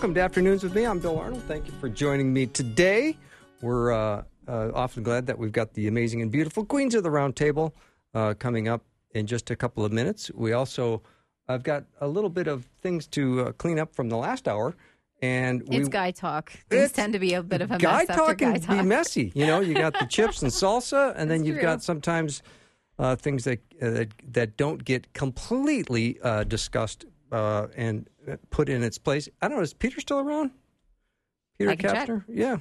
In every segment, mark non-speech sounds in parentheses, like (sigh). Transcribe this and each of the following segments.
Welcome to Afternoons with me. I'm Bill Arnold. Thank you for joining me today. We're uh, uh, awfully glad that we've got the amazing and beautiful Queens of the Round Table uh, coming up in just a couple of minutes. We also, I've got a little bit of things to uh, clean up from the last hour. And we, It's guy talk. Things It's- tend to be a bit of a guy mess after talk guy can talk. be messy. You know, you got the (laughs) chips and salsa, and then you've true. got sometimes uh, things that, uh, that that don't get completely uh, discussed uh, and uh, put in its place. I don't know. Is Peter still around? Peter I can check. Kapsner? Yeah.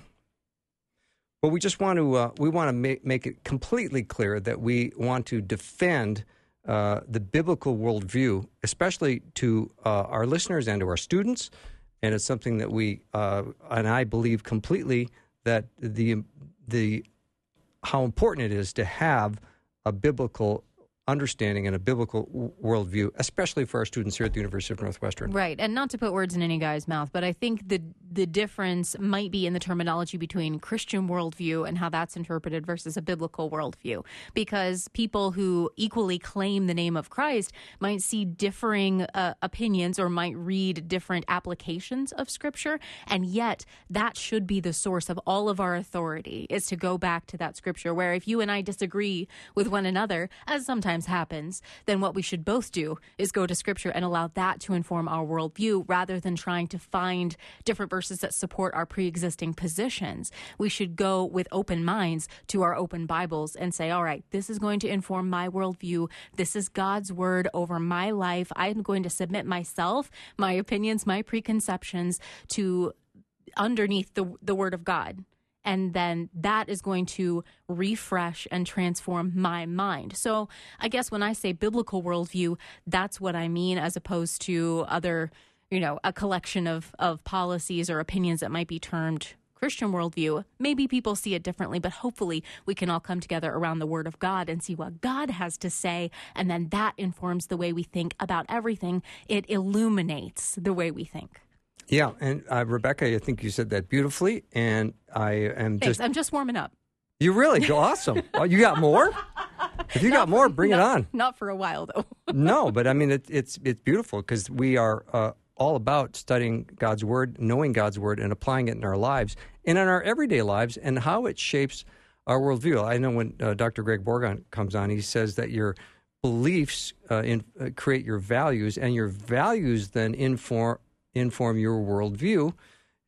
Well, we just want to uh, we want to make make it completely clear that we want to defend uh, the biblical worldview, especially to uh, our listeners and to our students. And it's something that we uh, and I believe completely that the the how important it is to have a biblical understanding and a biblical w- worldview, especially for our students here at the University of Northwestern. Right, and not to put words in any guy's mouth, but I think the the difference might be in the terminology between Christian worldview and how that's interpreted versus a biblical worldview. Because people who equally claim the name of Christ might see differing uh, opinions or might read different applications of Scripture, and yet that should be the source of all of our authority is to go back to that Scripture. Where if you and I disagree with one another, as sometimes happens, then what we should both do is go to Scripture and allow that to inform our worldview rather than trying to find different verses that support our pre existing positions. We should go with open minds to our open Bibles and say, all right, this is going to inform my worldview. This is God's word over my life. I'm going to submit myself, my opinions, my preconceptions to underneath the, the word of God and then that is going to refresh and transform my mind. So, I guess when I say biblical worldview, that's what I mean, as opposed to other, you know, a collection of of policies or opinions that might be termed Christian worldview. Maybe people see it differently, but hopefully we can all come together around the Word of God and see what God has to say, and then that informs the way we think about everything. It illuminates the way we think. Yeah, and uh, Rebekah, I think you said that beautifully, and I am just I'm just warming up. you really go awesome. Oh, you got more? If you (laughs) got more, bring it Not- on. Not for a while though. no, but I mean it, it's it's beautiful because we are uh, all about studying God's word, knowing God's word, and applying it in our lives and in our everyday lives, and how it shapes our worldview. I know when uh, Dr. Greg Bourgond comes on, he says that your beliefs uh, in, uh, create your values, and your values then inform inform your worldview.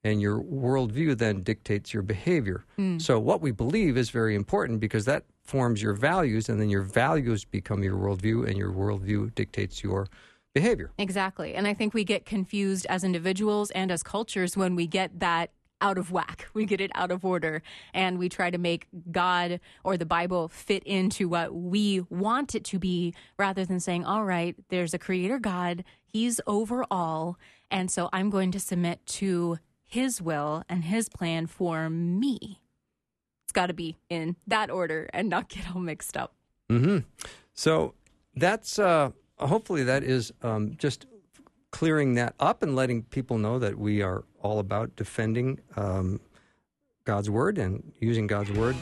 And your worldview then dictates your behavior. So, what we believe is very important because that forms your values, and then your values become your worldview, and your worldview dictates your behavior. Exactly. And I think we get confused as individuals and as cultures when we get that out of whack. (laughs) We get it out of order and we try to make God or the Bible fit into what we want it to be rather than saying, all right, there's a creator God, he's over all. And so I'm going to submit to his will and his plan for me. It's got to be in that order and not get all mixed up. Mm-hmm. So that's uh, hopefully that is um, just clearing that up and letting people know that we are all about defending um, God's word and using God's word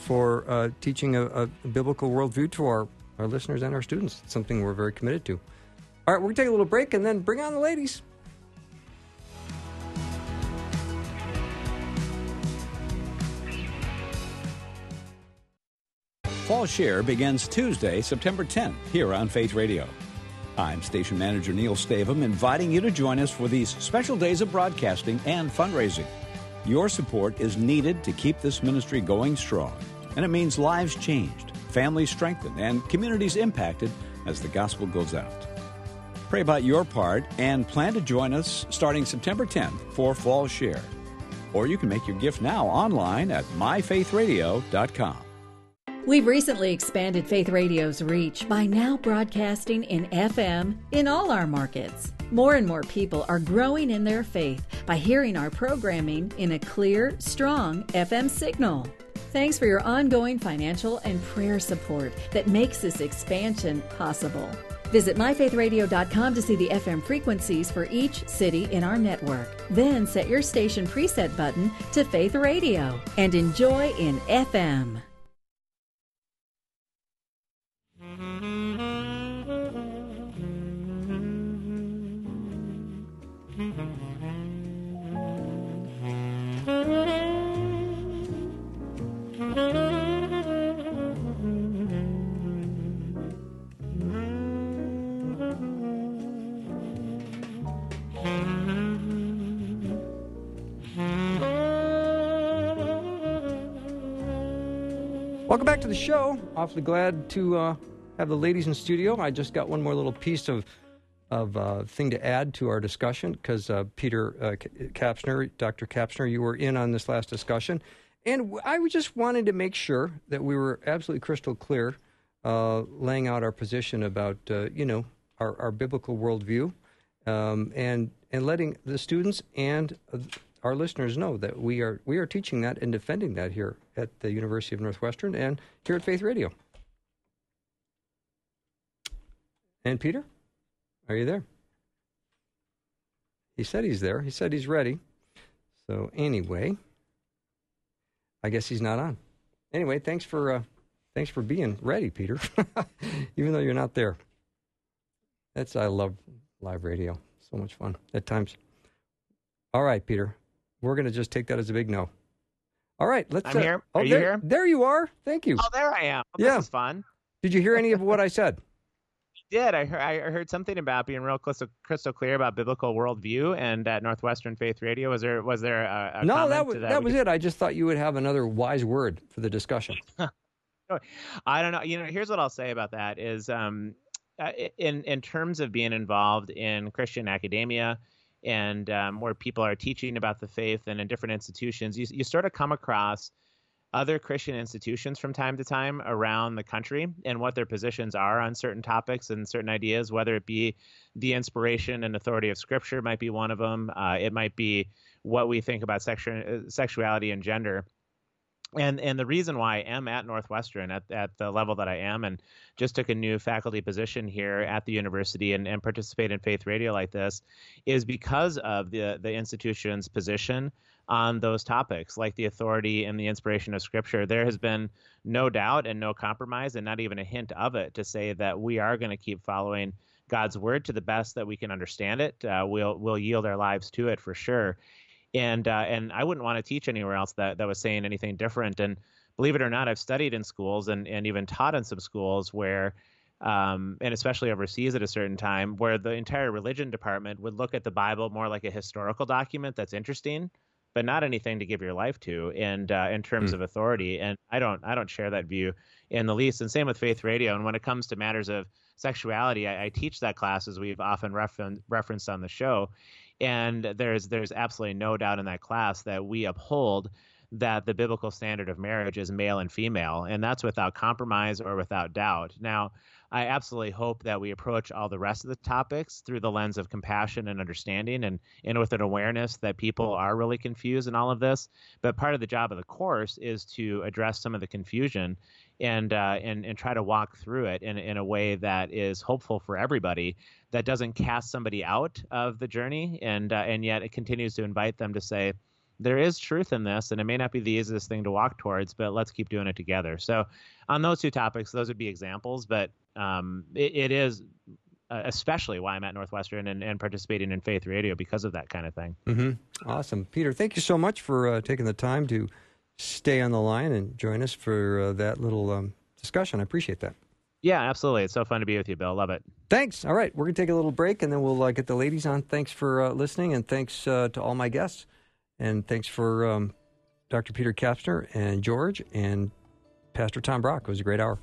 for uh, teaching a, a biblical worldview to our, our listeners and our students. It's something we're very committed to. All right, we're going to take a little break and then bring on the ladies. Fall Share begins Tuesday, September 10th, here on Faith Radio. I'm station manager Neil Stavum, inviting you to join us for these special days of broadcasting and fundraising. Your support is needed to keep this ministry going strong, and it means lives changed, families strengthened, and communities impacted as the gospel goes out. Pray about your part and plan to join us starting September 10th for Fall Share. Or you can make your gift now online at myfaithradio.com. We've recently expanded Faith Radio's reach by now broadcasting in FM in all our markets. More and more people are growing in their faith by hearing our programming in a clear, strong FM signal. Thanks for your ongoing financial and prayer support that makes this expansion possible. Visit myfaithradio.com to see the FM frequencies for each city in our network. Then set your station preset button to Faith Radio and enjoy in FM. Welcome back to the show. Awfully glad to uh, have the ladies in studio. I just got one more little piece of of uh, thing to add to our discussion because uh, Peter uh, Kapsner, Dr. Kapsner, you were in on this last discussion, and I just wanted to make sure that we were absolutely crystal clear, uh, laying out our position about uh, you know our, our biblical worldview, um, and and letting the students and our listeners know that we are we are teaching that and defending that here at the University of Northwestern and here at Faith Radio. And Peter, are you there? He said he's there. He said he's ready. So anyway, I guess he's not on. Anyway, thanks for uh, thanks for being ready, Peter. (laughs) Even though you're not there. That's I love live radio. So much fun at times. All right, Peter. We're going to just take that as a big no. All right, let's. I'm uh, here. Oh, Are you there, here? There you are. Thank you. Oh, there I am. Well, Yeah. This is fun. Did you hear any of what I said? (laughs) Did I heard, I heard something about being real crystal, crystal clear about biblical worldview and at Northwestern Faith Radio? Was there was there a, a no, that was that, that? was could- it. I just thought you would have another wise word for the discussion. (laughs) I don't know. You know, here's what I'll say about that is um, uh, in in terms of being involved in Christian academia and um, where people are teaching about the faith and in different institutions, you you sort of come across other Christian institutions from time to time around the country and what their positions are on certain topics and certain ideas, whether it be the inspiration and authority of Scripture might be one of them. Uh, it might be what we think about sexu- sexuality and gender and and the reason why I am at Northwestern at, at the level that I am and just took a new faculty position here at the university and, and participate in faith radio like this is because of the the institution's position on those topics like the authority and the inspiration of scripture. There has been no doubt and no compromise and not even a hint of it to say that we are going to keep following God's word to the best that we can understand it. Uh, we'll we'll yield our lives to it for sure and uh, and I wouldn't want to teach anywhere else that that was saying anything different. And believe it or not, I've studied in schools and and even taught in some schools where. Um, and especially overseas at a certain time, where the entire religion department would look at the Bible more like a historical document that's interesting, but not anything to give your life to. And uh, in terms Hmm. of authority, and I don't, I don't share that view in the least. And same with Faith Radio. And when it comes to matters of sexuality, I, I teach that class as we've often referen- referenced on the show and there's there's absolutely no doubt in that class that we uphold that the biblical standard of marriage is male and female and that's without compromise or without doubt. Now i absolutely hope that we approach all the rest of the topics through the lens of compassion and understanding and and with an awareness that people are really confused in all of this. But part of the job of the course is to address some of the confusion and uh, and and try to walk through it in in a way that is hopeful for everybody that doesn't cast somebody out of the journey and uh, and yet it continues to invite them to say there is truth in this and it may not be the easiest thing to walk towards but let's keep doing it together so on those two topics those would be examples but um, it, it is uh, especially why i'm at northwestern and, and participating in faith radio because of that kind of thing Mm-hmm. Awesome, Peter. Thank you so much for uh, taking the time to stay on the line and join us for uh, that little um, discussion. I appreciate that. Yeah absolutely it's so fun to be with you bill love it Thanks. All right, we're going to take a little break and then we'll uh, get the ladies on. Thanks for uh, listening and thanks uh, to all my guests. And thanks for um, Dr. Peter Kapsner and George and Pastor Tom Brock. It was a great hour.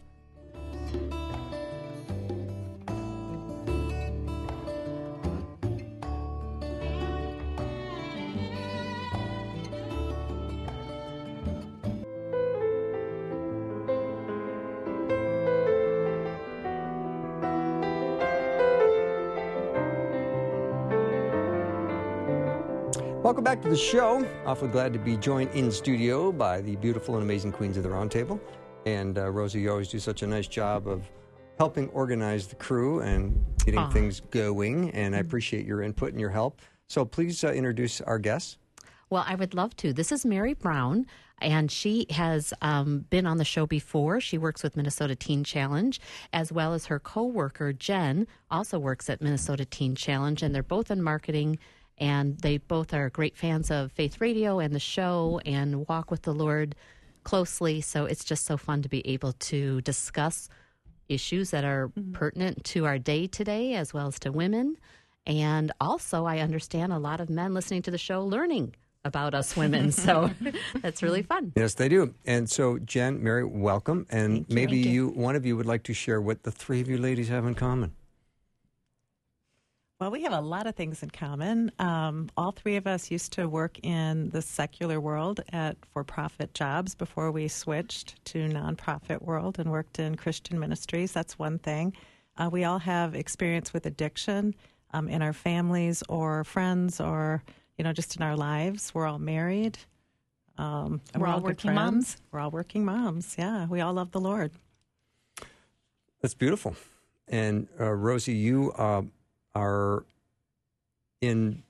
The show. Awfully glad to be joined in studio by the beautiful and amazing queens of the roundtable. And uh, Rosey, you always do such a nice job of helping organize the crew and getting Aw. things going. And I appreciate your input and your help. So please uh, introduce our guests. Well, I would love to. This is Mary Braun, and she has um, been on the show before. She works with Minnesota Teen Challenge, as well as her coworker Jen also works at Minnesota Teen Challenge, and they're both in marketing. And they both are great fans of Faith Radio and the show, and walk with the Lord closely. So it's just so fun to be able to discuss issues that are mm-hmm. pertinent to our day today, as well as to women. And also, I understand a lot of men listening to the show learning about us women. (laughs) So that's really fun. Yes, they do. And so, Jen, Mary, welcome. And Thank you. maybe you. you. one of you would like to share what the three of you ladies have in common. Well, we have a lot of things in common. Um, all three of us used to work in the secular world at for-profit jobs before we switched to nonprofit world and worked in Christian ministries. That's one thing. Uh, we all have experience with addiction um, in our families or friends or you know just in our lives. We're all married. Um, and We're all good working moms. We're all working moms. Yeah, we all love the Lord. That's beautiful. And uh, Rosey, you uh, are in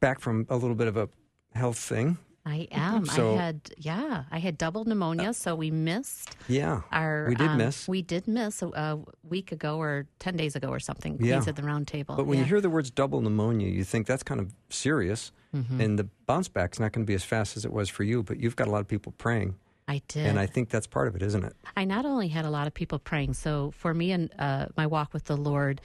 back from a little bit of a health thing. I am. So- I had, yeah, I had double pneumonia, so we missed Yeah, our. we did um, miss. We did miss a, a week ago or 10 days ago or something. Yeah. Queens at the round table. But when yeah. you hear the words double pneumonia, you think that's kind of serious, Mm-hmm. and the bounce back back's not going to be as fast as it was for you. But you've got a lot of people praying, I did. and I think that's part of it, isn't it? I not only had a lot of people praying, so for me and uh, my walk with the Lord,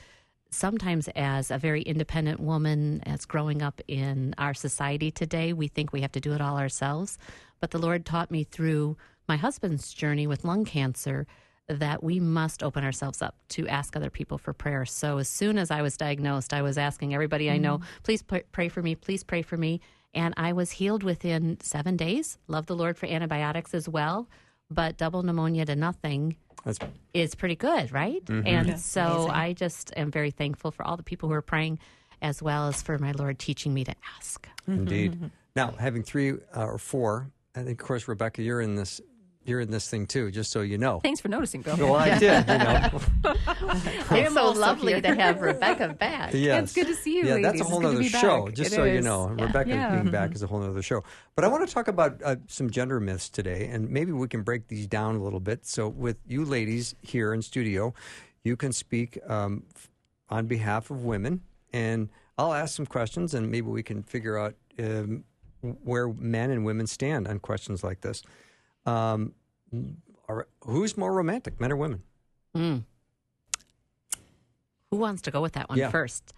sometimes as a very independent woman, as growing up in our society today, we think we have to do it all ourselves. But the Lord taught me through my husband's journey with lung cancer that we must open ourselves up to ask other people for prayer. So as soon as I was diagnosed, I was asking everybody I know, mm. please pray, pray for me, please pray for me. And I was healed within seven days. Love the Lord for antibiotics as well. But double pneumonia to nothing That's is pretty good, right? Mm-hmm. And Yeah, so amazing. I just am very thankful for all the people who are praying, as well as for my Lord teaching me to ask. indeed. Now, having three uh, or four, I think, of course, Rebekah, you're in this. You're in this thing too, just so you know. Thanks for noticing, Bill. Well, I did. You know. (laughs) It's so lovely here. to have Rebekah back. Yes. It's good to see you, Yeah, ladies. that's a whole other show, back. just It so you know. Yeah. Rebekah Yeah. being back is a whole other show. But I want to talk about uh, some gender myths today, and maybe we can break these down a little bit. So, with you ladies here in studio, you can speak um, on behalf of women, and I'll ask some questions, and maybe we can figure out um, where men and women stand on questions like this. Um, are, who's more romantic, men or women? Mm. Who wants to go with that one Yeah. first?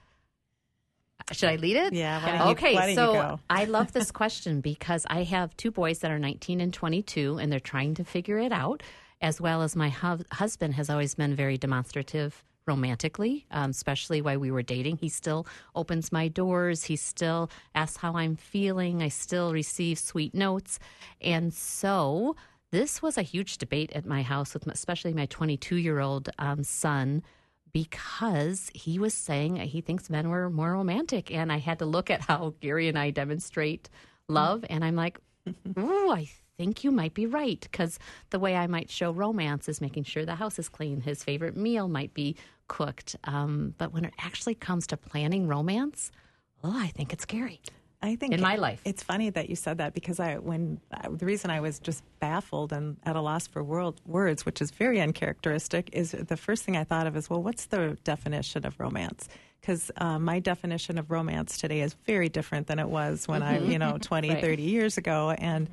Should I lead it? Yeah, why don't you- okay, why don't you so go? (laughs) I love this question because I have two boys that are 19 and 22, and they're trying to figure it out, as well as my hu- husband has always been very demonstrative romantically, um, especially while we were dating. He still opens my doors. He still asks how I'm feeling. I still receive sweet notes. And so this was a huge debate at my house with especially my 22 year old um, son because he was saying he thinks men were more romantic. And I had to look at how Gary and I demonstrate love. And I'm like, ooh, I think you might be right. Because the way I might show romance is making sure the house is clean. His favorite meal might be cooked. Um, but when it actually comes to planning romance, oh, I think it's scary. I think in my life. It's funny that you said that because I, when the reason I was just baffled and at a loss for world, words, which is very uncharacteristic, is the first thing I thought of is, well, what's the definition of romance? Because uh, my definition of romance today is very different than it was when I, you know, 20, (laughs) Right. 30 years ago, and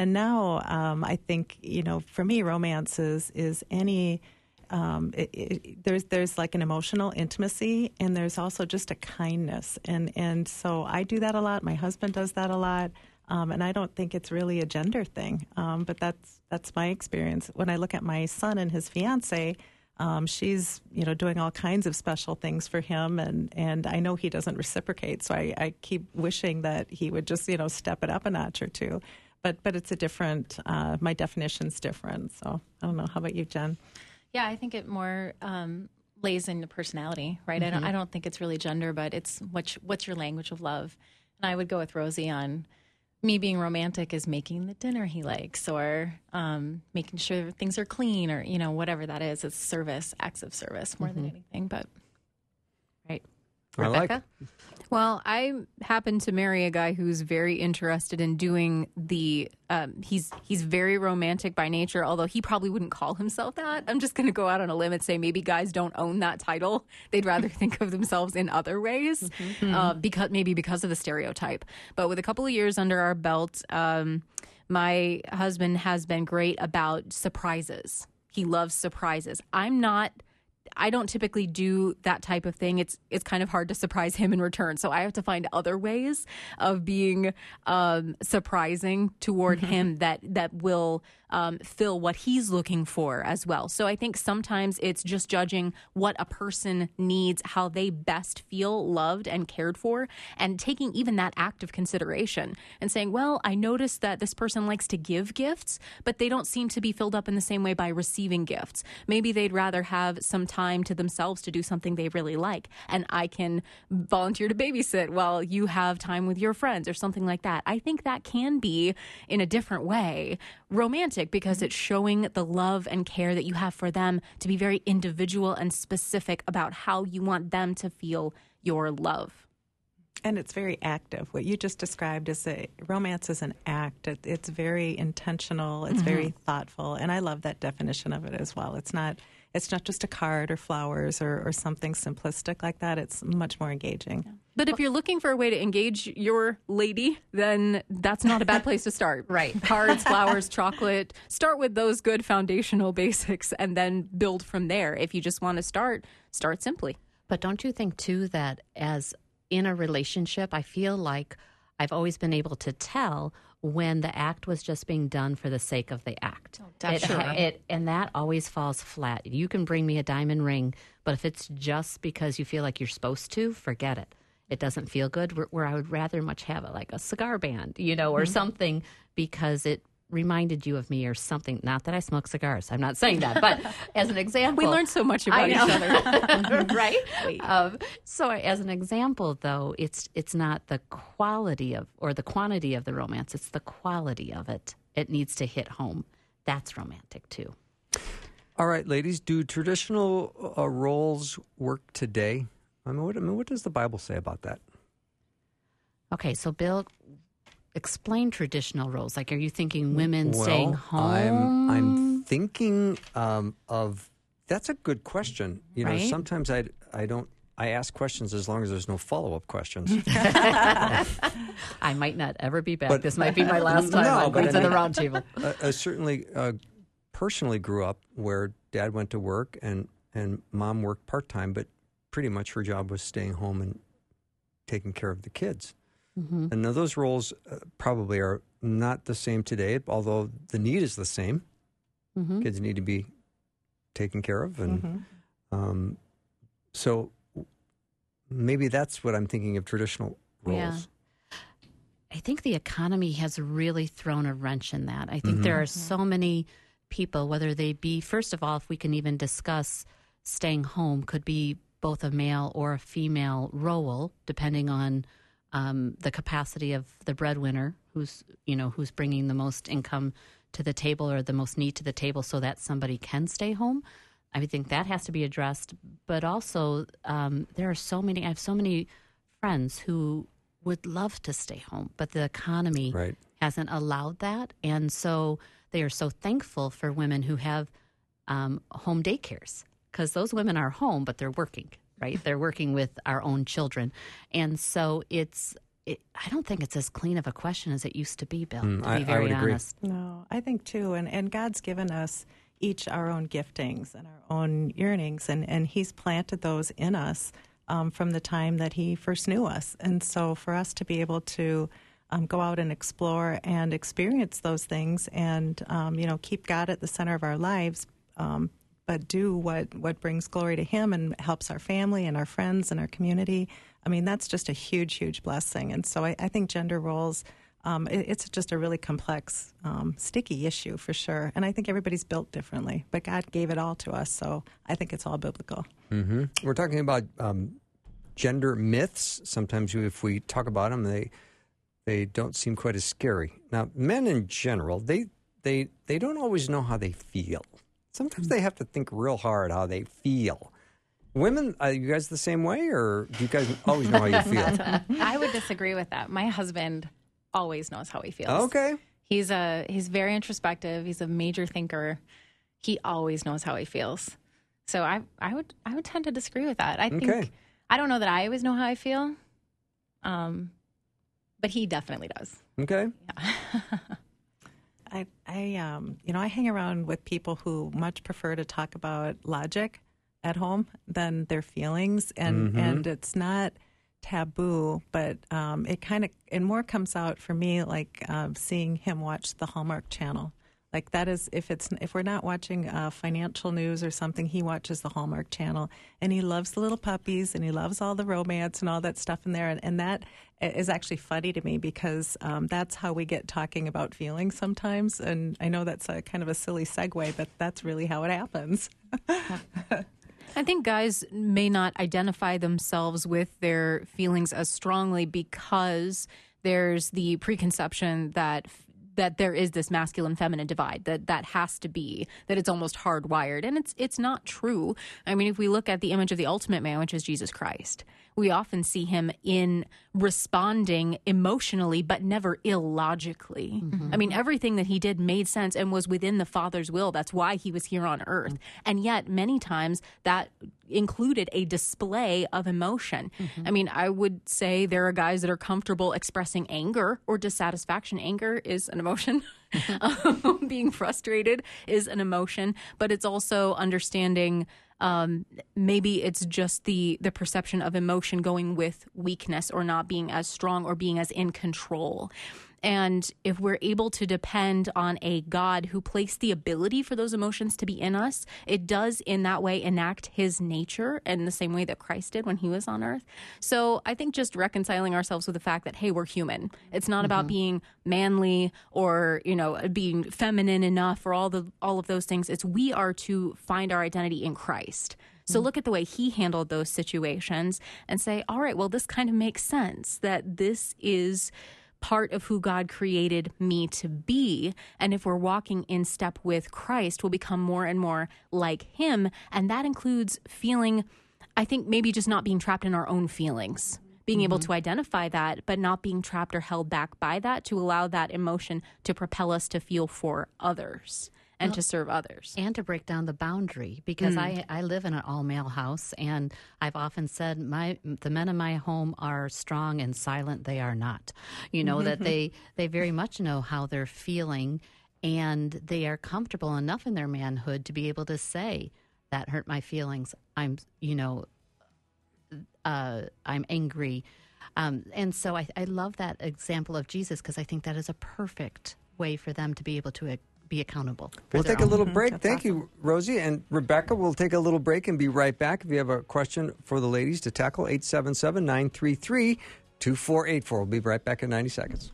and now um, I think you know, for me, romance is is any um, it, it, there's there's like an emotional intimacy, and there's also just a kindness, and and so I do that a lot. My husband does that a lot, um, and I don't think it's really a gender thing, um, but that's that's my experience. When I look at my son and his fiance, um, she's you know doing all kinds of special things for him, and and I know he doesn't reciprocate, so I, I keep wishing that he would just you know step it up a notch or two. But but it's a different. Uh, my definition's different. So I don't know. How about you, Jen? Yeah, I think it more um, lays in the personality, right? I don't. I don't think it's really gender, but it's what's what's your language of love. And I would go with Rosey on me being romantic is making the dinner he likes or um, making sure things are clean or, you know, whatever that is. It's service, acts of service more than anything. But Right. I like Rebekah? Well, I happen to marry a guy who's very interested in doing the. Um, he's he's very romantic by nature, although he probably wouldn't call himself that. I'm just going to go out on a limb and say maybe guys don't own that title. They'd rather (laughs) think of themselves in other ways, uh, because maybe because of the stereotype. But with a couple of years under our belt, um, my husband has been great about surprises. He loves surprises. I'm not. I don't typically do that type of thing. It's it's kind of hard to surprise him in return. So I have to find other ways of being um, surprising toward him that that will um, fill what he's looking for as well. So I think sometimes it's just judging what a person needs, how they best feel loved and cared for, and taking even that act of consideration and saying, well, I noticed that this person likes to give gifts, but they don't seem to be filled up in the same way by receiving gifts. Maybe they'd rather have some time to themselves to do something they really like, and I can volunteer to babysit while you have time with your friends or something like that. I think that can be in a different way romantic because mm-hmm. it's showing the love and care that you have for them to be very individual and specific about how you want them to feel your love. And it's very active. What you just described is a romance is an act. It, it's very intentional. It's very mm-hmm. thoughtful, and I love that definition of it as well. It's not it's not just a card or flowers or, or something simplistic like that. It's much more engaging. But if you're looking for a way to engage your lady, then that's not a bad place to start. (laughs) Right. Cards, flowers, chocolate. Start with those good foundational (laughs) basics and then build from there. If you just want to start, start simply. But don't you think too that as in a relationship, I feel like I've always been able to tell when the act was just being done for the sake of the act. Oh, it- definitely. it- and that always falls flat. You can bring me a diamond ring, but if it's just because you feel like you're supposed to, forget it. It doesn't feel good. Where, where I would rather much have it like a cigar band, you know, or mm-hmm. something because it reminded you of me or something. Not that I smoke cigars. I'm not saying that, but (laughs) as an example, We learned so much about each other. (laughs) right? (laughs) Um, so, as an example, though, it's it's not the quality of or the quantity of the romance; it's the quality of it. It needs to hit home. That's romantic too. All right, ladies, do traditional uh, roles work today? I mean, what, I mean, what does the Bible say about that? Okay, so Bill, explain traditional roles. Like, are you thinking women well, staying home? I'm I'm thinking um, of that's a good question. You know, Right? sometimes I I don't I ask questions as long as there's no follow up questions. (laughs) (laughs) I might not ever be back. But- this might be my last (laughs) time No, but I Queens of the Round Table. uh, I certainly uh, personally grew up where dad went to work and and mom worked part time, but pretty much her job was staying home and taking care of the kids. Mm-hmm. And now those roles uh, probably are not the same today, although the need is the same. Mm-hmm. Kids need to be taken care of, and um, so maybe that's what I'm thinking of traditional roles. Yeah. I think the economy has really thrown a wrench in that. I think there are so many people, whether they be, first of all, if we can even discuss staying home, could be both a male or a female role, depending on um, the capacity of the breadwinner, who's you know who's bringing the most income to the table or the most need to the table, so that somebody can stay home. I think that has to be addressed. But also, um, there are so many. I have so many friends who would love to stay home, but the economy Right. hasn't allowed that, and so they are so thankful for women who have um, home daycares because those women are home, but they're working. Right, they're working with our own children, and so it's. It, I don't think it's as clean of a question as it used to be, Bill. Mm, to I- be I very would agree. honest. No, I think too, and and God's given us each our own giftings and our own yearnings, and and He's planted those in us um, from the time that He first knew us, and so for us to be able to. Um, go out and explore and experience those things, and um, you know, keep God at the center of our lives, um, but do what what brings glory to Him and helps our family and our friends and our community. I mean, that's just a huge, huge blessing. And so I, I think gender roles um, it, it's just a really complex, um, sticky issue for sure. And I think everybody's built differently, but God gave it all to us, so I think it's all biblical. hmm We're talking about um, gender myths. Sometimes, if we talk about them, they they don't seem quite as scary. Now, men in general, they they they don't always know how they feel. Sometimes they have to think real hard how they feel. Women, are you guys the same way, or do you guys always know how you feel? (laughs) I would disagree with that. My husband always knows how he feels. Okay. He's a he's very introspective. He's a major thinker. He always knows how he feels. So I I would I would tend to disagree with that. I think Okay. I don't know that I always know how I feel. Um but he definitely does. Okay. (laughs) I, I, um, you know, I hang around with people who much prefer to talk about logic at home than their feelings, and and it's not taboo, but um, it kind of and more comes out for me like um, seeing him watch the Hallmark Channel. Like that is if it's if we're not watching uh, financial news or something, he watches the Hallmark Channel, and he loves the little puppies, and he loves all the romance and all that stuff in there, and, and that is actually funny to me because um, that's how we get talking about feelings sometimes, and I know that's a kind of a silly segue, but that's really how it happens. (laughs) I think guys may not identify themselves with their feelings as strongly because there's the preconception that that there is this masculine feminine divide that that has to be that it's almost hardwired and it's it's not true. I mean if we look at the image of the ultimate man which is Jesus Christ, we often see him in responding emotionally but never illogically. Mm-hmm. I mean everything that he did made sense and was within the father's will. That's why he was here on earth. Mm-hmm. And yet many times that included a display of emotion. Mm-hmm. I mean, I would say there are guys that are comfortable expressing anger or dissatisfaction. Anger is an emotion. (laughs) (laughs) Um, Being frustrated is an emotion, but it's also understanding um, maybe it's just the the perception of emotion going with weakness or not being as strong or being as in control. And if we're able to depend on a God who placed the ability for those emotions to be in us, it does in that way enact his nature in the same way that Christ did when he was on earth. So I think just reconciling ourselves with the fact that, hey, we're human. It's not about mm-hmm. being manly or, you know, being feminine enough or all the all of those things. It's we are to find our identity in Christ. So mm. look at the way he handled those situations and say, all right, well, this kind of makes sense that this is part of who God created me to be. And if we're walking in step with Christ, we'll become more and more like him. And that includes feeling, I think, maybe just not being trapped in our own feelings. Being able mm-hmm. to identify that, but not being trapped or held back by that to allow that emotion to propel us to feel for others and to serve others. and to break down the boundary because I, I live in an all male house and I've often said my the men in my home are strong and silent. They are not. You know that they they very much know how they're feeling and they are comfortable enough in their manhood to be able to say that hurt my feelings. I'm you know uh, I'm angry. Um, and so I, I love that example of Jesus because I think that is a perfect way for them to be able to be accountable We'll their take a little mm-hmm. break. Thank you, Rosey. And Rebekah, we'll take a little break and be right back. If you have a question for the ladies to tackle, 877 933 2484. We'll be right back in 90 seconds.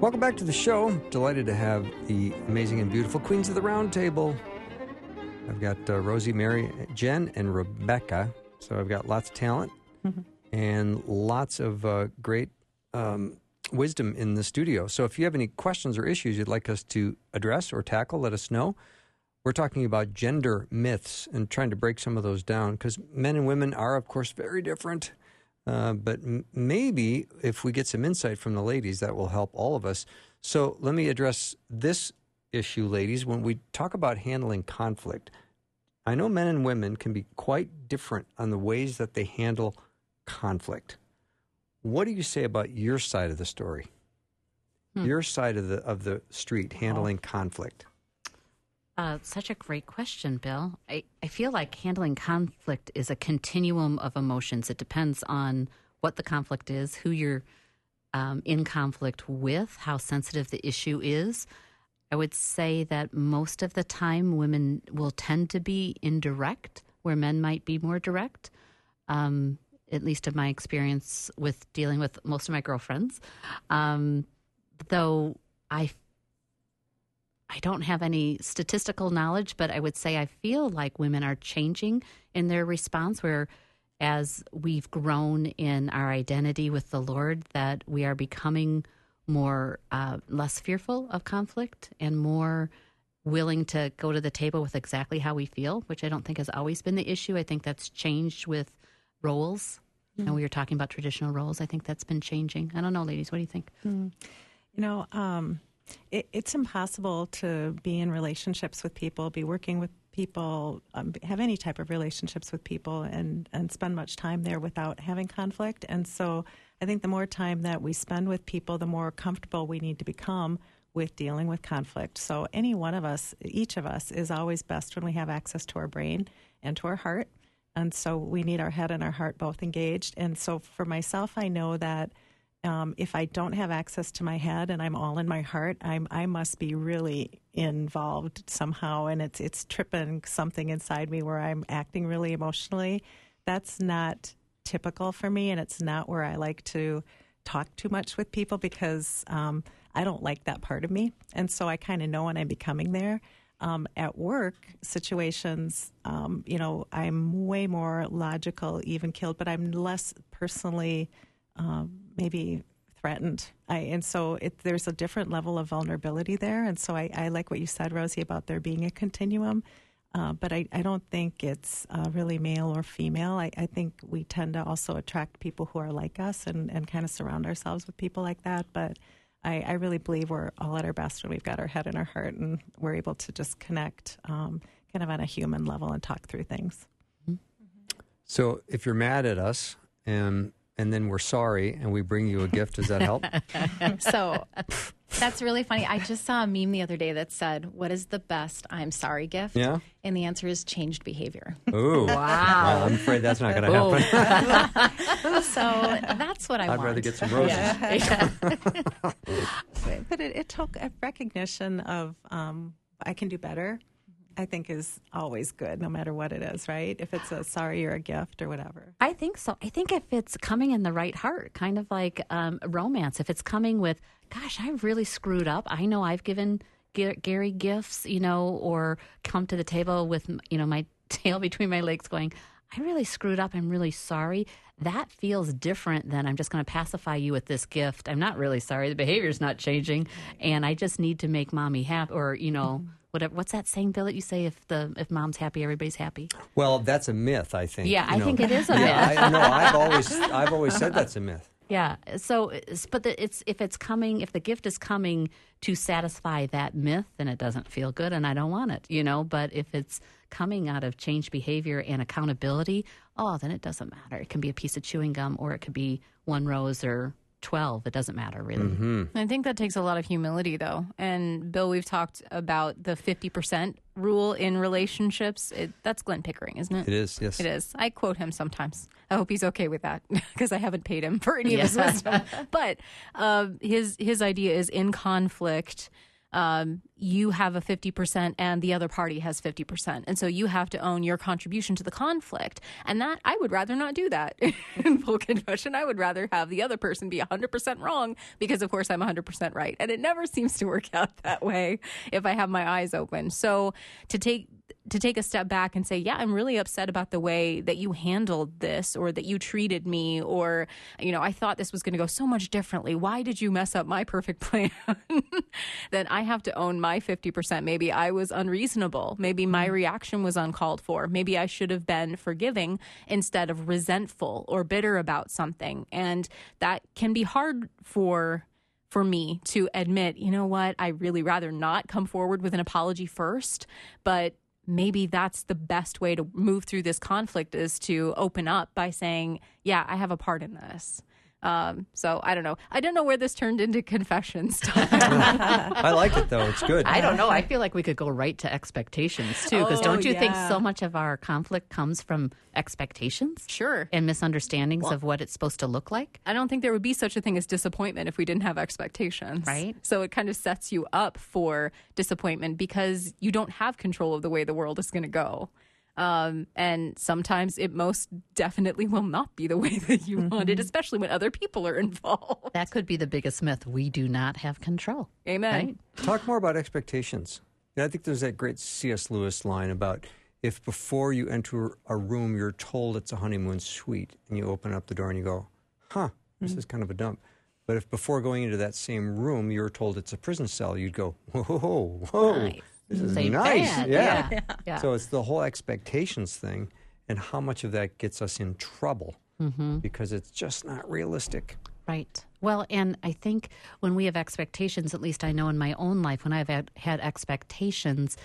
Welcome back to the show. Delighted to have the amazing and beautiful Queens of the Round Table. I've got uh, Rosey, Mary, Jen, and Rebekah. So I've got lots of talent and lots of uh, great um, wisdom in the studio. So if you have any questions or issues you'd like us to address or tackle, let us know. We're talking about gender myths and trying to break some of those down because men and women are, of course, very different. Uh, but m- maybe if we get some insight from the ladies, that will help all of us. So let me address this issue, ladies. When we talk about handling conflict, I know men and women can be quite different on the ways that they handle conflict. What do you say about your side of the story? Your side of the of the street handling conflict. Uh, such a great question, Bill. I, I feel like handling conflict is a continuum of emotions. It depends on what the conflict is, who you're um, in conflict with, how sensitive the issue is. I would say that most of the time women will tend to be indirect, where men might be more direct. Um, at least in my experience with dealing with most of my girlfriends. Um, though I I don't have any statistical knowledge, but I would say I feel like women are changing in their response. Where as we've grown in our identity with the Lord, that we are becoming more uh, less fearful of conflict and more willing to go to the table with exactly how we feel, which I don't think has always been the issue. I think that's changed with roles. Mm. And we were talking about traditional roles. I think that's been changing. I don't know, ladies. What do you think? Mm. You know, um, it, it's impossible to be in relationships with people, be working with people, um, have any type of relationships with people, and and spend much time there without having conflict. And so, I think the more time that we spend with people, the more comfortable we need to become with dealing with conflict. So, any one of us, each of us, is always best when we have access to our brain and to our heart. And so, we need our head and our heart both engaged. And so, for myself, I know that um, if I don't have access to my head and I'm all in my heart, I'm I must be really involved somehow, and it's it's tripping something inside me where I'm acting really emotionally. That's not typical for me, and it's not where I like to talk too much with people because. Um, I don't like that part of me. And so I kind of know when I'm becoming there. Um, at work situations, um, you know, I'm way more logical, even killed, but I'm less personally um, maybe threatened. I, and so it, there's a different level of vulnerability there. And so I, I, like what you said, Rosey, about there being a continuum. Uh, but I, I, don't think it's uh, really male or female. I, I, think we tend to also attract people who are like us and, and kind of surround ourselves with people like that. But I, I, really believe we're all at our best when we've got our head and our heart and we're able to just connect um, kind of on a human level and talk through things. So if you're mad at us and and then we're sorry and we bring you a gift, does that help? (laughs) so that's really funny. I just saw a meme the other day that said, "What is the best I'm sorry gift?" Yeah, and the answer is changed behavior. Ooh, wow! Well, I'm afraid that's not going to happen. (laughs) so that's what I I'd want. I'd rather get some roses. (laughs) Yeah. but it, it, took a recognition of um, I can do better. I think is always good, no matter what it is, right? If it's a sorry or a gift or whatever. I think so. I think if it's coming in the right heart, kind of like um, romance, if it's coming with, gosh, I really screwed up. I know I've given Gary gifts, you know, or come to the table with, you know, my (laughs) tail between my legs going, I really screwed up. I'm really sorry. That feels different than I'm just going to pacify you with this gift. I'm not really sorry. The behavior's not changing. And I just need to make mommy happy or, you know, mm-hmm whatever. What's that saying, Bill? That you say if the if mom's happy, everybody's happy. Well, that's a myth, I think. Yeah, I know. think it is a yeah, myth. I, no, I've always I've always said that's a myth. (laughs) Yeah. So, but the, it's if it's coming, if the gift is coming to satisfy that myth, then it doesn't feel good, and I don't want it. You know. But if it's coming out of change behavior and accountability, oh, then it doesn't matter. It can be a piece of chewing gum, or it could be one rose, or 12. It doesn't matter, really. Mm-hmm. I think that takes a lot of humility, though. And Bill, we've talked about the 50% rule in relationships. It, that's Glenn Pickering, isn't it? It is, yes. It is. I quote him sometimes. I hope he's okay with that (laughs) because I haven't paid him for any of his wisdom. But uh, his, his idea is in conflict – um, you have a 50% and the other party has 50%. And so you have to own your contribution to the conflict. And that, I would rather not do that (laughs) in full confession. I would rather have the other person be 100% wrong because, of course, I'm 100% right. And it never (laughs) seems to work out that way if I have my eyes open. So to take to take a step back and say, yeah, I'm really upset about the way that you handled this or that you treated me or, you know, I thought this was going to go so much differently. Why did you mess up my perfect (laughs) plan? then I have to own my 50%. Maybe I was unreasonable. Maybe my mm-hmm. reaction was uncalled for. Maybe I should have been forgiving instead of resentful or bitter about something. And that can be hard for for me to admit, you know what, I really rather not come forward with an apology first, but maybe that's the best way to move through this conflict is to open up by saying, yeah, I have a part in this. Um, so I don't know. I don't know where this turned into confessions. Stuff. (laughs) I like it though. It's good. I don't know. I feel like we could go right to expectations too, because oh, don't you yeah. think so much of our conflict comes from expectations? Sure. And misunderstandings well, of what it's supposed to look like. I don't think there would be such a thing as disappointment if we didn't have expectations. Right. So it kind of sets you up for disappointment because you don't have control of the way the world is going to go. Um, and sometimes it most definitely will not be the way that you mm-hmm. want it, especially when other people are (laughs) involved. That could be the biggest myth. We do not have control. Amen. Right? Talk more about expectations. I think there's that great C.S. Lewis line about if before you enter a room you're told it's a honeymoon suite and you open up the door and you go, huh, this mm-hmm. is kind of a dump. But if before going into that same room you're told it's a prison cell, you'd go, whoa, whoa, whoa. Nice. This is Say nice. Yeah. Yeah. yeah. So it's the whole expectations thing and how much of that gets us in trouble mm-hmm. because it's just not realistic. Right. Well, and I think when we have expectations, at least I know in my own life, when I've had, had expectations,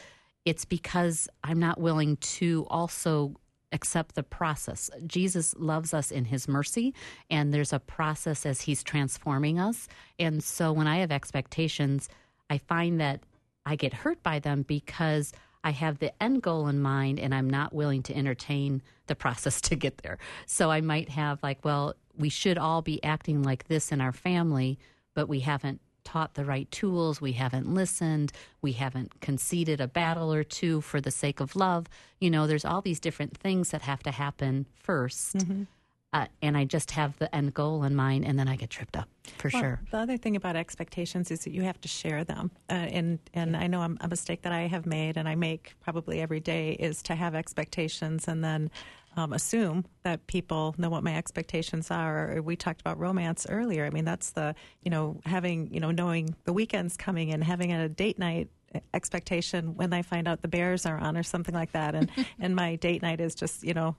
it's because I'm not willing to also accept the process. Jesus loves us in his mercy, and there's a process as he's transforming us. And so when I have expectations, I find that I get hurt by them because I have the end goal in mind and I'm not willing to entertain the process (laughs) to get there. So I might have, like, well, we should all be acting like this in our family, but we haven't taught the right tools, we haven't listened, we haven't conceded a battle or two for the sake of love. You know, there's all these different things that have to happen 1st mm-hmm. Uh, and I just have the end goal in mind, and then I get tripped up for well, sure. The other thing about expectations is that you have to share them, uh, and and I know a mistake that I have made, and I make probably every day is to have expectations and then um, assume that people know what my expectations are. We talked about romance earlier. I mean, that's the you know having you know knowing the weekend's coming and having a date night expectation when I find out the Bears are on or something like that, and (laughs) and my date night is just you know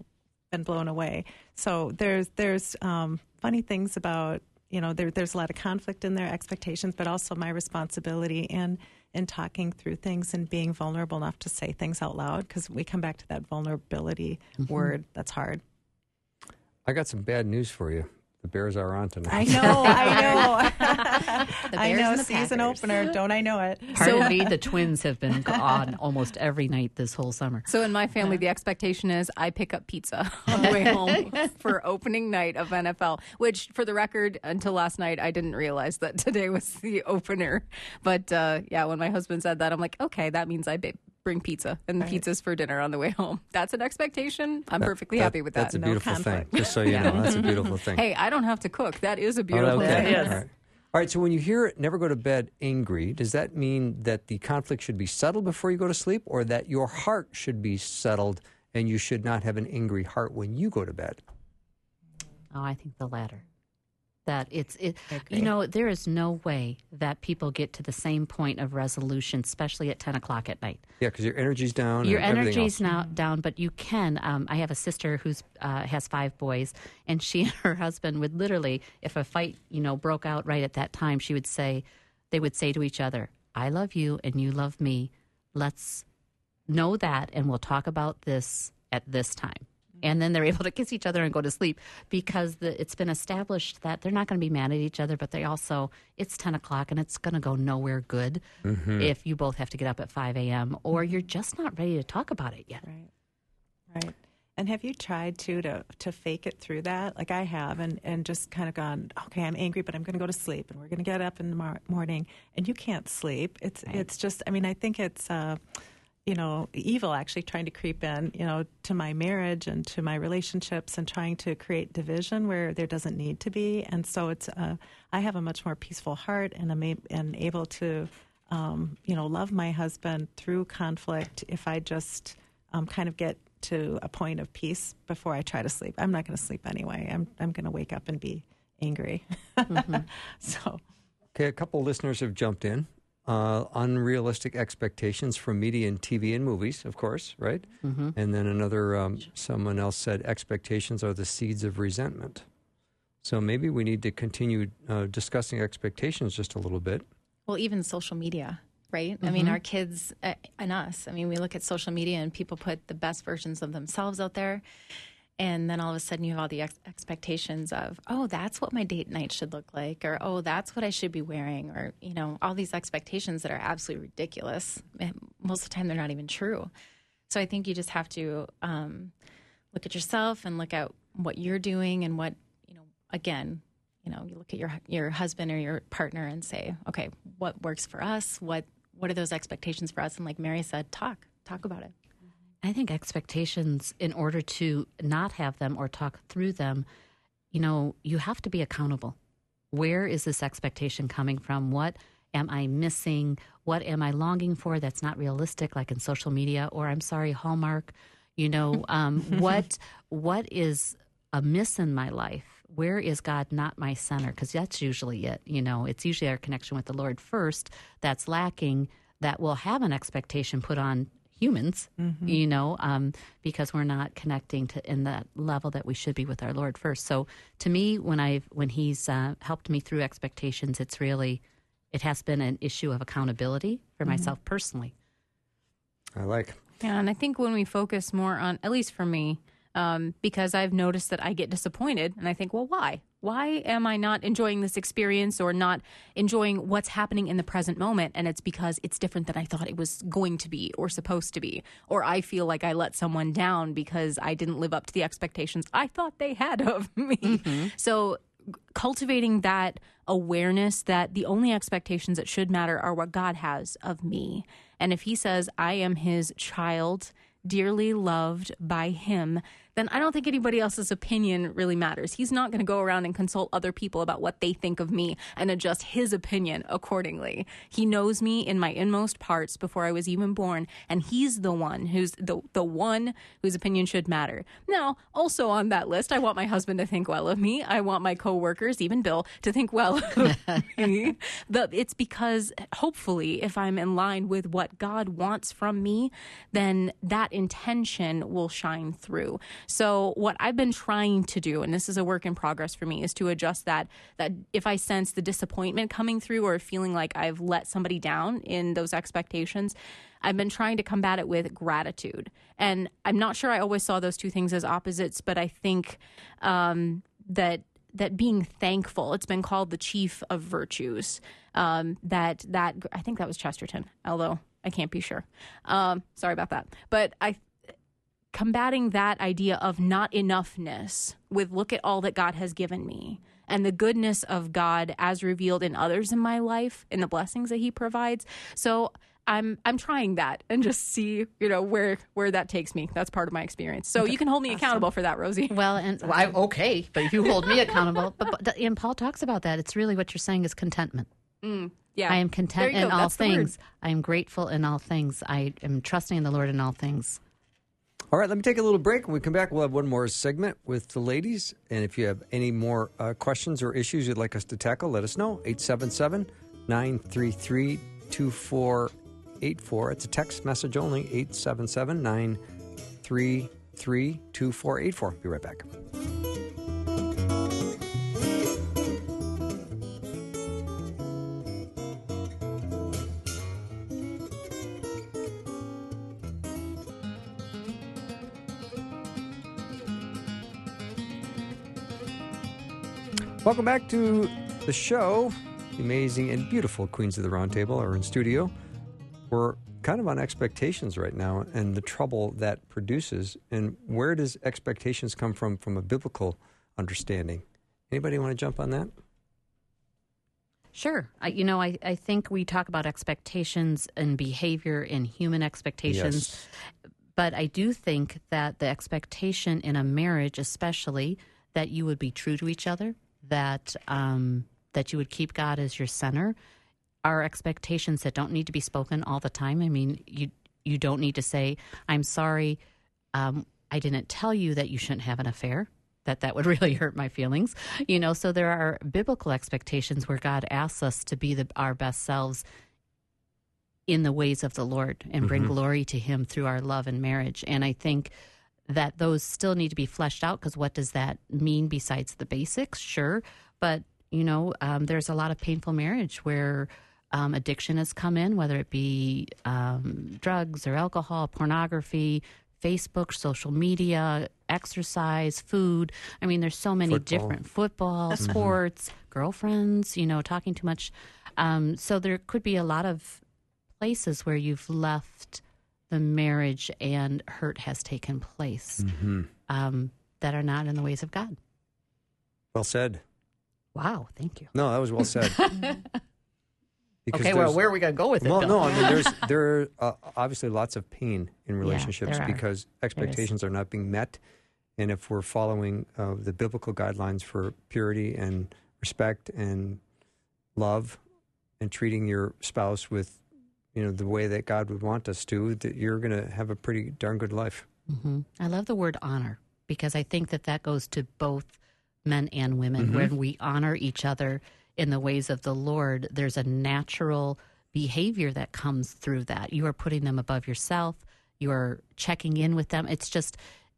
been blown away. So there's there's um, funny things about you know there, there's a lot of conflict in their expectations, but also my responsibility and in talking through things and being vulnerable enough to say things out loud because we come back to that vulnerability mm-hmm. word that's hard. I got some bad news for you. The Bears are on tonight. I know, I know. (laughs) I know, season Packers. opener. Don't I know it? Pardon so, me, the Twins have been on almost every night this whole summer. So in my family, the expectation is I pick up pizza (laughs) on the way (laughs) home for opening night of NFL. Which, for the record, until last night, I didn't realize that today was the opener. But uh, yeah, when my husband said that, I'm like, okay, that means I bring pizza and right. pizzas for dinner on the way home. (laughs) That's an expectation. I'm that, perfectly that, happy with that. That's a beautiful no thing. Just so you know, that's a (laughs) beautiful thing. Hey, I don't have to cook. That is a beautiful oh, okay. thing. Yes. All right. All right, so when you hear it, never go to bed angry, does that mean that the conflict should be settled before you go to sleep or that your heart should be settled and you should not have an angry heart when you go to bed? Oh, I think the latter that. It's it, you know there is no way that people get to the same point of resolution especially at 10 o'clock at night. Yeah because your energy's down your energy's now down but you can um, i have a sister who's uh, has five boys and she (laughs) and her husband would literally if a fight you know broke out right at that time she would say they would say to each other i love you and you love me. Let's know that and we'll talk about this at this time and then they're (laughs) able to kiss each other and go to sleep because the, it's been established that they're not going to be mad at each other, but they also it's ten o'clock and it's going to go nowhere good mm-hmm. if you both have to get up at five a.m. or you're just not ready to talk about it yet. Right, right. And have you tried to to to fake it through that, like I have, and and just kind of gone, okay, I'm angry, but I'm going to go to sleep, and we're going to get up in the mar- morning, and you can't sleep. It's right. it's just, I mean, I think it's. Uh, you know, evil actually trying to creep in, you know, to my marriage and to my relationships and trying to create division where there doesn't need to be. And so it's, uh, I have a much more peaceful heart and I'm a- and able to, um, you know, love my husband through conflict if I just um, kind of get to a point of peace before I try to sleep. I'm not going to sleep anyway. I'm, I'm going to wake up and be angry. (laughs) Mm-hmm. so. Okay, a couple listeners have jumped in uh, unrealistic expectations from media and TV and movies, of course, right? Mm-hmm. And then another, um, someone else said, expectations are the seeds of resentment. So maybe we need to continue uh, discussing expectations just a little bit. Well, even social media, right? Mm-hmm. I mean, mm-hmm. our kids uh, and us, I mean, we look at social media and people put the best versions of themselves out there and then all of a sudden you have all the ex- expectations of oh that's what my date night should look like or oh that's what i should be wearing or you know all these expectations that are absolutely ridiculous and most of the time they're not even true. So i think you just have to um, look at yourself and look at what you're doing and what you know again you know you look at your your husband or your partner and say okay what works for us? What what are those expectations for us? And like mary said talk talk about it I think expectations, in order to not have them or talk through them, you know, you have to be accountable. Where is this expectation coming from? What am I missing? What am I longing for that's not realistic, like in social media? Or I'm sorry, Hallmark. You know, (laughs) um, what what is amiss in my life? Where is God not my center? Because that's usually it. You know, it's usually our connection with the Lord first that's lacking. That will have an expectation put on humans, mm-hmm. you know, um, because we're not connecting to in that level that we should be with our Lord first. So to me, when I've when He's uh, helped me through expectations, it's really it has been an issue of accountability for mm-hmm. myself personally. I like. Yeah, and I think when we focus more on, at least for me, um, because I've noticed that I get disappointed and I think, well, why? Why am I not enjoying this experience or not enjoying what's happening in the present moment? And it's because it's different than I thought it was going to be or supposed to be. Or I feel like I let someone down because I didn't live up to the expectations I thought they had (laughs) of me. Mm-hmm. So cultivating that awareness that the only expectations that should matter are what God has of me. And if He says, I am His child, dearly loved by Him, then I don't think anybody else's opinion really matters. He's not going to go around and consult other people about what they think of me and adjust his opinion accordingly. He knows me in my inmost parts before I was even born, and he's the one who's the the one whose opinion should matter. Now, also on that list, I want my husband to think well of me. I want my coworkers, even Bill, to think well of me. (laughs) But it's because hopefully, if I'm in line with what God wants from me, then that intention will shine through. So what I've been trying to do, and this is a work in progress for me, is to adjust that. That if I sense the disappointment coming through or feeling like I've let somebody down in those expectations, I've been trying to combat it with gratitude. And I'm not sure I always saw those two things as opposites, but I think um, that that being thankful it's been called the chief of virtues um, that that i think that was chesterton although i can't be sure um, sorry about that but i combating that idea of not enoughness with look at all that God has given me and the goodness of God as revealed in others in my life and the blessings that he provides. So I'm I'm trying that and just see you know where where that takes me. That's part of my experience. So you can hold me accountable for that, Rosey. Well, and well, I, okay, but if you hold me accountable, (laughs) but, but, and Paul talks about that. It's really what you're saying is contentment. Mm, yeah, I am content in go. all That's things. I am grateful in all things. I am trusting in the Lord in all things. All right, let me take a little break. When we come back, we'll have one more segment with the ladies. And if you have any more uh, questions or issues you'd like us to tackle, let us know. 877 933 2484. It's a text message only. 877 933 2484. Be right back. Welcome back to the show. The amazing and beautiful Queens of the Roundtable are in studio. We're kind of on expectations right now and the trouble that produces. And where does expectations come from from a biblical understanding? Anybody want to jump on that? Sure. I, you know, I, I think we talk about expectations and behavior in human expectations. Yes. But I do think that the expectation in a marriage, especially, that you would be true to each other, that um, that you would keep God as your center are expectations that don't need to be spoken all the time. I mean, you you don't need to say, "I'm sorry, um, I didn't tell you that you shouldn't have an affair." That that would (laughs) really hurt my feelings, you know. So there are biblical expectations where God asks us to be the, our best selves in the ways of the Lord and bring mm-hmm. glory to Him through our love and marriage. And I think that those still need to be fleshed out because what does that mean besides the basics? Sure. But, you know, um, there's a lot of painful marriage where um, addiction has come in, whether it be um, drugs or alcohol, pornography, Facebook, social media, exercise, food. I mean, there's so many football. different football, sports, girlfriends, you know, talking too much. Um, so there could be a lot of places where you've left the marriage and hurt has taken place mm-hmm. um, that are not in the ways of God. Well said. Wow, thank you. No, that was well said. (laughs) Okay, well, where are we going to go with it? Well, Bill? no, I mean, there's there are uh, obviously lots of pain in relationships there are. because expectations are not being met, and if we're following uh, the biblical guidelines for purity and respect and love, and treating your spouse with, you know, the way that God would want us to, that you're going to have a pretty darn good life. hmm I love the word honor because I think that that goes to both men and women. Mhm. When we honor each other in the ways of the Lord, there's a natural behavior that comes through that. You are putting them above yourself. You are checking in with them. It's just,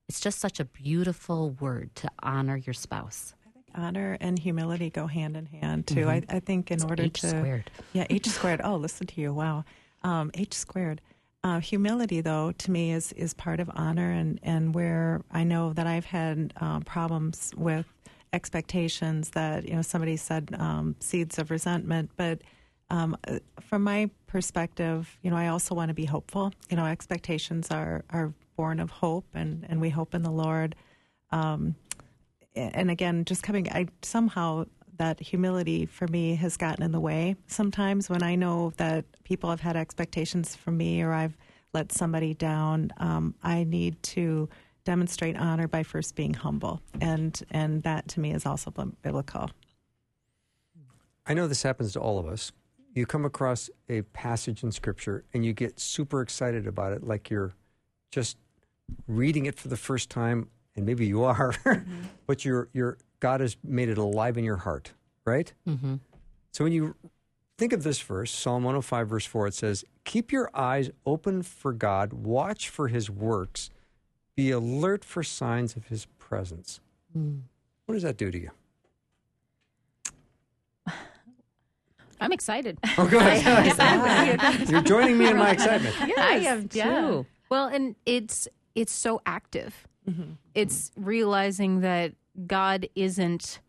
it's just such a beautiful word to honor your spouse. Honor and humility go hand in hand too. I, I think in order H to squared. Yeah, H squared. Oh, listen to you. Wow. Um, H squared. Uh, humility, though, to me is is part of honor, and and where I know that I've had um, problems with expectations that you know somebody said um, seeds of resentment, but um, uh, from my perspective, you know, I also want to be hopeful. You know, expectations are are born of hope, and and we hope in the Lord. Um, and again, just coming, I somehow that humility for me has gotten in the way sometimes when I know that people have had expectations from me or I've let somebody down. Um, I need to demonstrate honor by first being humble, and and that to me is also biblical. I know this happens to all of us. You come across a passage in Scripture and you get super excited about it, like you're just reading it for the first time, and maybe you are, (laughs) but you're, you're, God has made it alive in your heart, right? hmm So when you think of this verse, Psalm 105, verse 4, it says, Keep your eyes open for God, watch for his works, be alert for signs of his presence. What does that do to you? I'm excited. (laughs) Oh, good. (laughs) (laughs) You're joining me in my excitement. I am too. Yeah. Well, and it's it's so active. Mm-hmm. It's realizing that God isn't.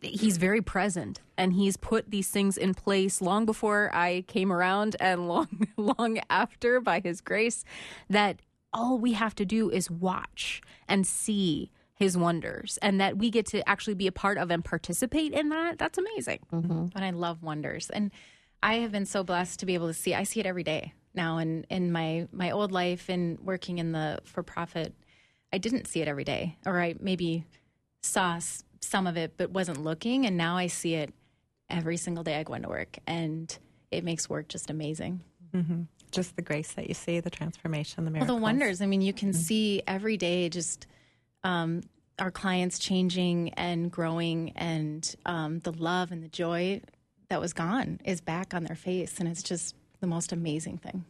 He's very present, and He's put these things in place long before I came around, and long (laughs) long after by His grace. That all we have to do is watch and see His wonders, and that we get to actually be a part of and participate in that. That's amazing. Mm-hmm. and I love wonders. And I have been so blessed to be able to see. I see it every day now. In in my my old life and working in the for profit, I didn't see it every day, or I maybe saw some of it but wasn't looking. And now I see it every single day I go into work, and it makes work just amazing. hmm Just the grace that you see, the transformation, the Well, miracles. the wonders. I mean, you can see every day just um, our clients changing and growing, and um, the love and the joy that was gone is back on their face, and it's just the most amazing thing.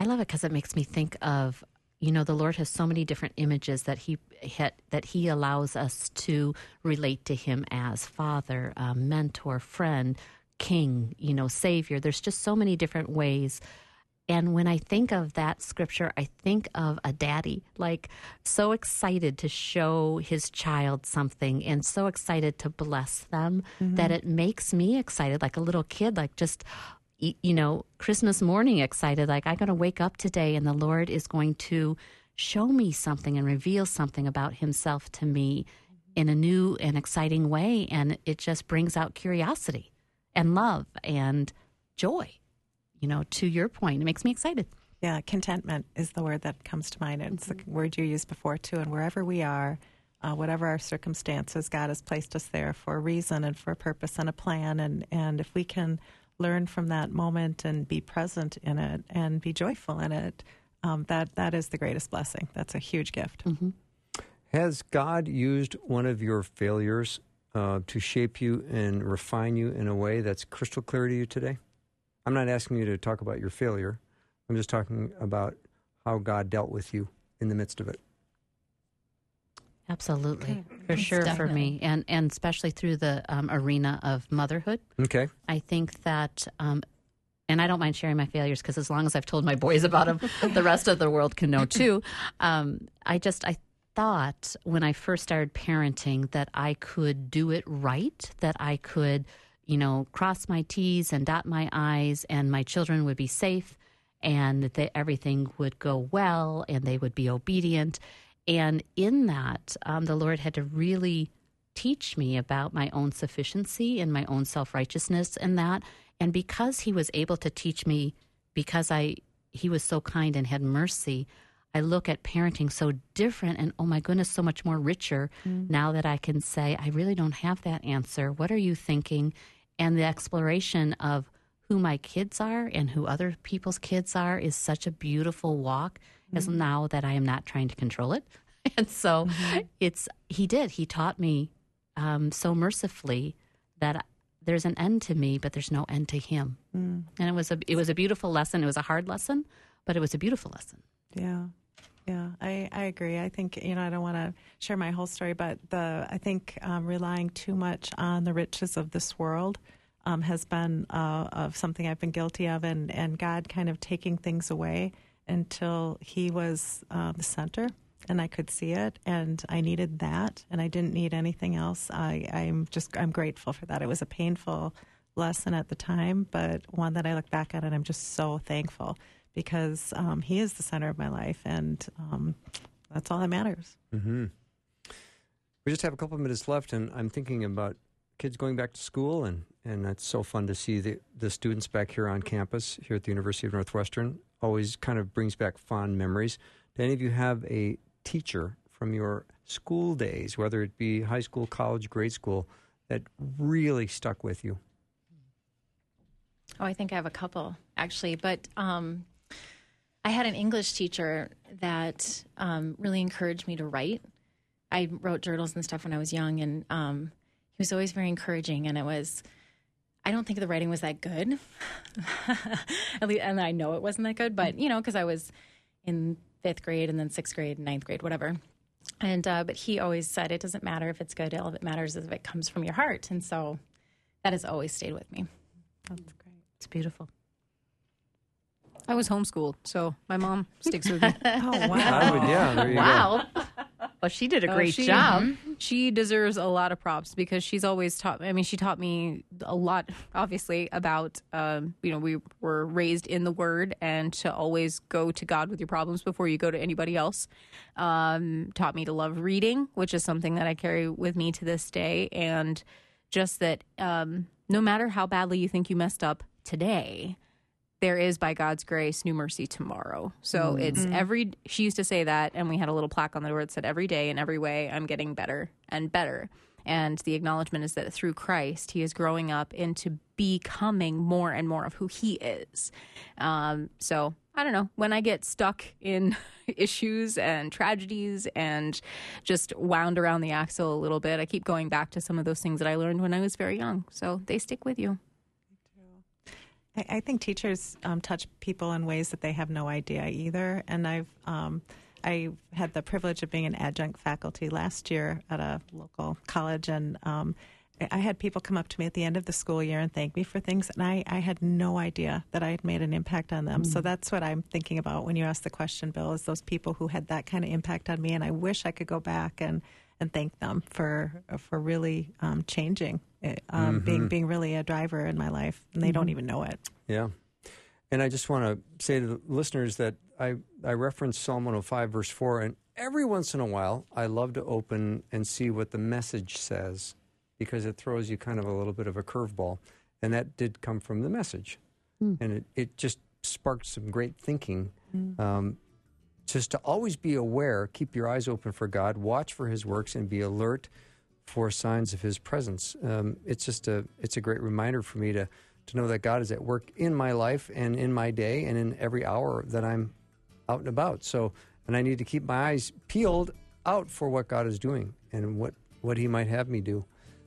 I love it because it makes me think of, you know, the Lord has so many different images that he had, that He allows us to relate to Him as Father, uh, mentor, friend, King, you know, Savior. There's just so many different ways. And when I think of that scripture, I think of a daddy, like so excited to show his child something and so excited to bless them that it makes me excited, like a little kid, like just, you know, Christmas morning excited, like I'm going to wake up today and the Lord is going to show me something and reveal something about himself to me in a new and exciting way. And it just brings out curiosity and love and joy you know, to your point, it makes me excited. Yeah, contentment is the word that comes to mind. It's the word you used before too. And wherever we are, uh, whatever our circumstances, God has placed us there for a reason and for a purpose and a plan. And and if we can learn from that moment and be present in it and be joyful in it, um, that that is the greatest blessing. That's a huge gift. Has God used one of your failures uh, to shape you and refine you in a way that's crystal clear to you today? I'm not asking you to talk about your failure. I'm just talking about how God dealt with you in the midst of it. Absolutely, for sure, for me, and and especially through the um, arena of motherhood. Okay. I think that, um, and I don't mind sharing my failures because as long as I've told my boys about them, the rest of the world can know too. (laughs) Um, I just I thought when I first started parenting that I could do it right, that I could, you know, cross my T's and dot my I's, and my children would be safe, and that everything would go well, and they would be obedient. And in that, um, the Lord had to really teach me about my own sufficiency and my own self righteousness and that, And because he was able to teach me, because I he was so kind and had mercy, I look at parenting so different and oh my goodness, so much more richer mm. now that I can say, I really don't have that answer. What are you thinking? And the exploration of who my kids are and who other people's kids are is such a beautiful walk mm-hmm. as now that I am not trying to control it. (laughs) and so mm-hmm. it's, he did, he taught me um, so mercifully that there's an end to me, but there's no end to him. Mm. And it was a, it was a beautiful lesson. It was a hard lesson, but it was a beautiful lesson. Yeah. Yeah, I, I agree. I think you know I don't want to share my whole story, but the I think um, relying too much on the riches of this world um, has been uh, of something I've been guilty of, and, and God kind of taking things away until He was uh, the center, and I could see it, and I needed that, and I didn't need anything else. I, I'm just I'm grateful for that. It was a painful lesson at the time, but one that I look back at, and I'm just so thankful because um, He is the center of my life, and um, that's all that matters. Mm-hmm. We just have a couple minutes left, and I'm thinking about kids going back to school, and, and it's so fun to see the, the students back here on campus here at the University of Northwestern. Always kind of brings back fond memories. Do any of you have a teacher from your school days, whether it be high school, college, grade school, that really stuck with you? Oh, I think I have a couple actually, but um, I had an English teacher that um, really encouraged me to write. I wrote journals and stuff when I was young, and um, he was always very encouraging, and it was. I don't think the writing was that good, (laughs) At least, and I know it wasn't that good. But you know, because I was in fifth grade and then sixth grade, ninth grade, whatever. And uh, but he always said it doesn't matter if it's good; all that matters is if it comes from your heart. And so that has always stayed with me. That's great. It's beautiful. I was homeschooled, so my mom sticks with me. (laughs) oh wow! Would, yeah, wow. Well, she did a oh, great she, job. She deserves a lot of props because she's always taught. Me I mean, she taught me a lot, obviously, about um, you know we were raised in the Word and to always go to God with your problems before you go to anybody else. Um, taught me to love reading, which is something that I carry with me to this day, and just that um, no matter how badly you think you messed up today, there is by God's grace new mercy tomorrow. So mm-hmm. it's every she used to say that and we had a little plaque on the door that said every day in every way I'm getting better and better. And the acknowledgement is that through Christ, he is growing up into becoming more and more of who he is. Um, so I don't know. When I get stuck in (laughs) issues and tragedies and just wound around the axle a little bit, I keep going back to some of those things that I learned when I was very young. So they stick with you. I, I think teachers um, touch people in ways that they have no idea either. And I've um, I had the privilege of being an adjunct faculty last year at a local college, and um, I had people come up to me at the end of the school year and thank me for things, and I, I had no idea that I had made an impact on them. Mm. So that's what I'm thinking about when you ask the question, Bill, is those people who had that kind of impact on me, and I wish I could go back and, and thank them for for really um, changing um, mm-hmm. being being really a driver in my life, and they mm-hmm. don't even know it. Yeah, and I just want to say to the listeners that I I reference Psalm 105 verse four, and every once in a while I love to open and see what the message says because it throws you kind of a little bit of a curveball, and that did come from the message, mm. and it it just sparked some great thinking. Mm. Um, just to always be aware, keep your eyes open for God, watch for His works, and be alert for signs of His presence. Um, it's just a it's a great reminder for me to to know that God is at work in my life and in my day and in every hour that I'm out and about. So, and I need to keep my eyes peeled out for what God is doing and what what He might have me do.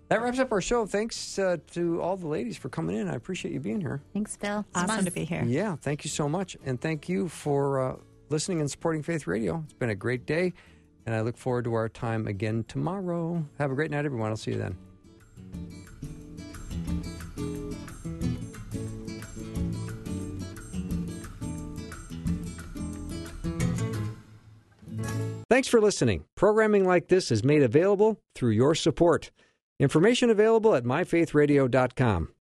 That wraps up our show. Thanks uh, to all the ladies for coming in. I appreciate you being here. Thanks, Phil. Awesome to be here. Yeah, thank you so much, and thank you for uh, listening and supporting Faith Radio. It's been a great day. And I look forward to our time again tomorrow. Have a great night, everyone. I'll see you then. Thanks for listening. Programming like this is made available through your support. Information available at myfaithradio.com.